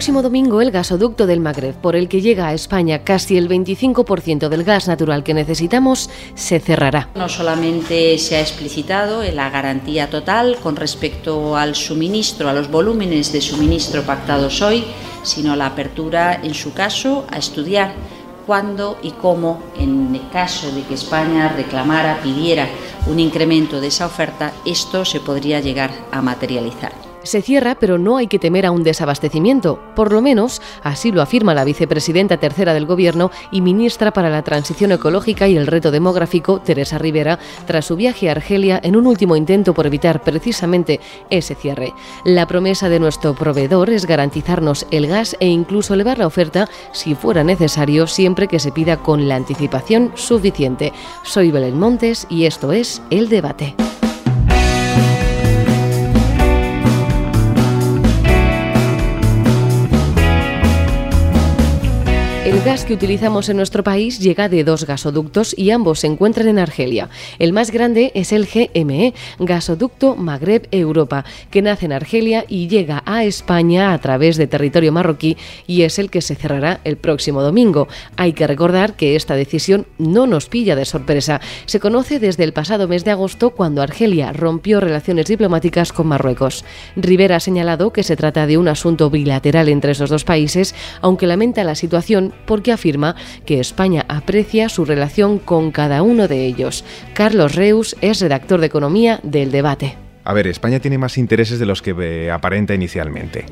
próximo domingo el gasoducto del Magreb, por el que llega a España casi el 25% del gas natural que necesitamos, se cerrará. No solamente se ha explicitado la garantía total con respecto al suministro, a los volúmenes de suministro pactados hoy, sino la apertura, en su caso, a estudiar cuándo y cómo, en el caso de que España reclamara, pidiera un incremento de esa oferta, esto se podría llegar a materializar. Se cierra, pero no hay que temer a un desabastecimiento. Por lo menos, así lo afirma la vicepresidenta tercera del Gobierno y ministra para la Transición Ecológica y el Reto Demográfico, Teresa Rivera, tras su viaje a Argelia en un último intento por evitar precisamente ese cierre. La promesa de nuestro proveedor es garantizarnos el gas e incluso elevar la oferta si fuera necesario, siempre que se pida con la anticipación suficiente. Soy Belén Montes y esto es El Debate. El gas que utilizamos en nuestro país llega de dos gasoductos y ambos se encuentran en Argelia. El más grande es el GME, Gasoducto Magreb Europa, que nace en Argelia y llega a España a través de territorio marroquí y es el que se cerrará el próximo domingo. Hay que recordar que esta decisión no nos pilla de sorpresa. Se conoce desde el pasado mes de agosto cuando Argelia rompió relaciones diplomáticas con Marruecos. Rivera ha señalado que se trata de un asunto bilateral entre esos dos países, aunque lamenta la situación porque afirma que España aprecia su relación con cada uno de ellos. Carlos Reus es redactor de Economía del Debate. A ver, España tiene más intereses de los que eh, aparenta inicialmente.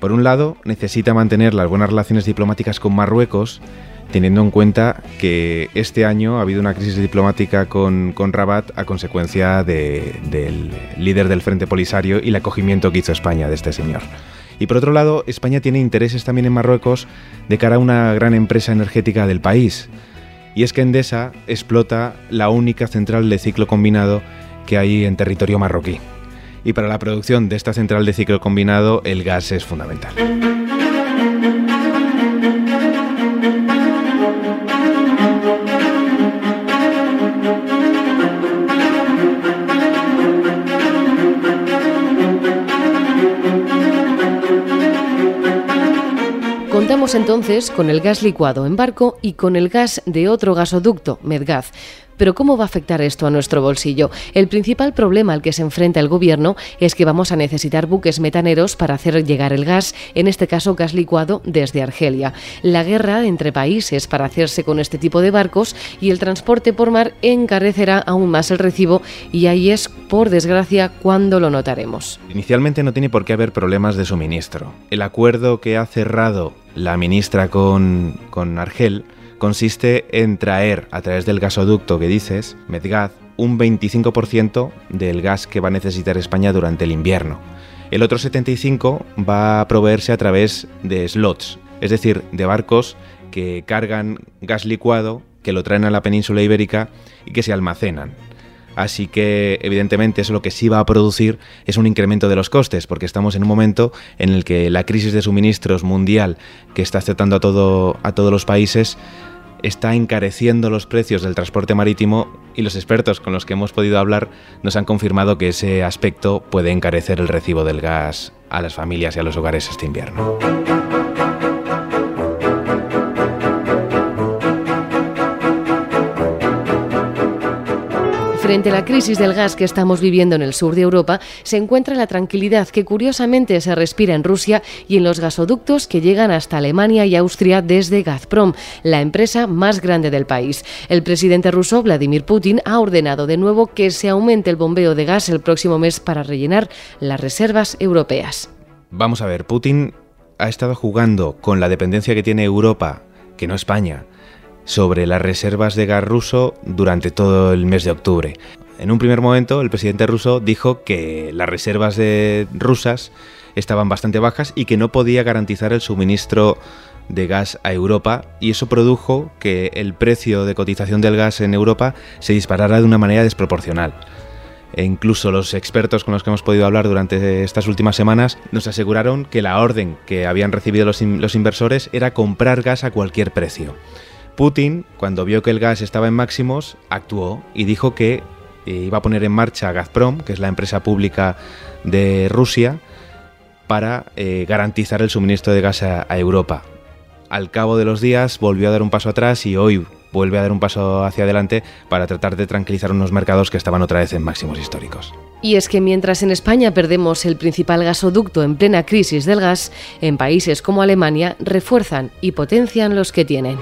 Por un lado, necesita mantener las buenas relaciones diplomáticas con Marruecos, teniendo en cuenta que este año ha habido una crisis diplomática con, con Rabat a consecuencia del líder del Frente Polisario y el acogimiento que hizo España de este señor. Y por otro lado, España tiene intereses también en Marruecos de cara a una gran empresa energética del país. Y es que Endesa explota la única central de ciclo combinado que hay en territorio marroquí. Y para la producción de esta central de ciclo combinado el gas es fundamental. Contamos entonces con el gas licuado en barco y con el gas de otro gasoducto, Medgaz. Pero ¿cómo va a afectar esto a nuestro bolsillo? El principal problema al que se enfrenta el Gobierno es que vamos a necesitar buques metaneros para hacer llegar el gas, en este caso gas licuado, desde Argelia. La guerra entre países para hacerse con este tipo de barcos y el transporte por mar encarecerá aún más el recibo y ahí es, por desgracia, cuando lo notaremos. Inicialmente no tiene por qué haber problemas de suministro. El acuerdo que ha cerrado la ministra con, con Argel consiste en traer a través del gasoducto que dices, Medgaz, un 25% del gas que va a necesitar España durante el invierno. El otro 75% va a proveerse a través de slots, es decir, de barcos que cargan gas licuado, que lo traen a la península ibérica y que se almacenan. Así que, evidentemente, eso lo que sí va a producir es un incremento de los costes, porque estamos en un momento en el que la crisis de suministros mundial que está afectando a, a todos los países está encareciendo los precios del transporte marítimo y los expertos con los que hemos podido hablar nos han confirmado que ese aspecto puede encarecer el recibo del gas a las familias y a los hogares este invierno. Frente la crisis del gas que estamos viviendo en el sur de Europa, se encuentra la tranquilidad que curiosamente se respira en Rusia y en los gasoductos que llegan hasta Alemania y Austria desde Gazprom, la empresa más grande del país. El presidente ruso, Vladimir Putin, ha ordenado de nuevo que se aumente el bombeo de gas el próximo mes para rellenar las reservas europeas. Vamos a ver, Putin ha estado jugando con la dependencia que tiene Europa, que no España, sobre las reservas de gas ruso durante todo el mes de octubre. En un primer momento, el presidente ruso dijo que las reservas rusas estaban bastante bajas y que no podía garantizar el suministro de gas a Europa y eso produjo que el precio de cotización del gas en Europa se disparara de una manera desproporcional. E incluso los expertos con los que hemos podido hablar durante estas últimas semanas nos aseguraron que la orden que habían recibido los inversores era comprar gas a cualquier precio. Putin, cuando vio que el gas estaba en máximos, actuó y dijo que eh, iba a poner en marcha Gazprom, que es la empresa pública de Rusia, para eh, garantizar el suministro de gas a, Europa. Al cabo de los días volvió a dar un paso atrás y hoy vuelve a dar un paso hacia adelante para tratar de tranquilizar unos mercados que estaban otra vez en máximos históricos. Y es que mientras en España perdemos el principal gasoducto en plena crisis del gas, en países como Alemania refuerzan y potencian los que tienen.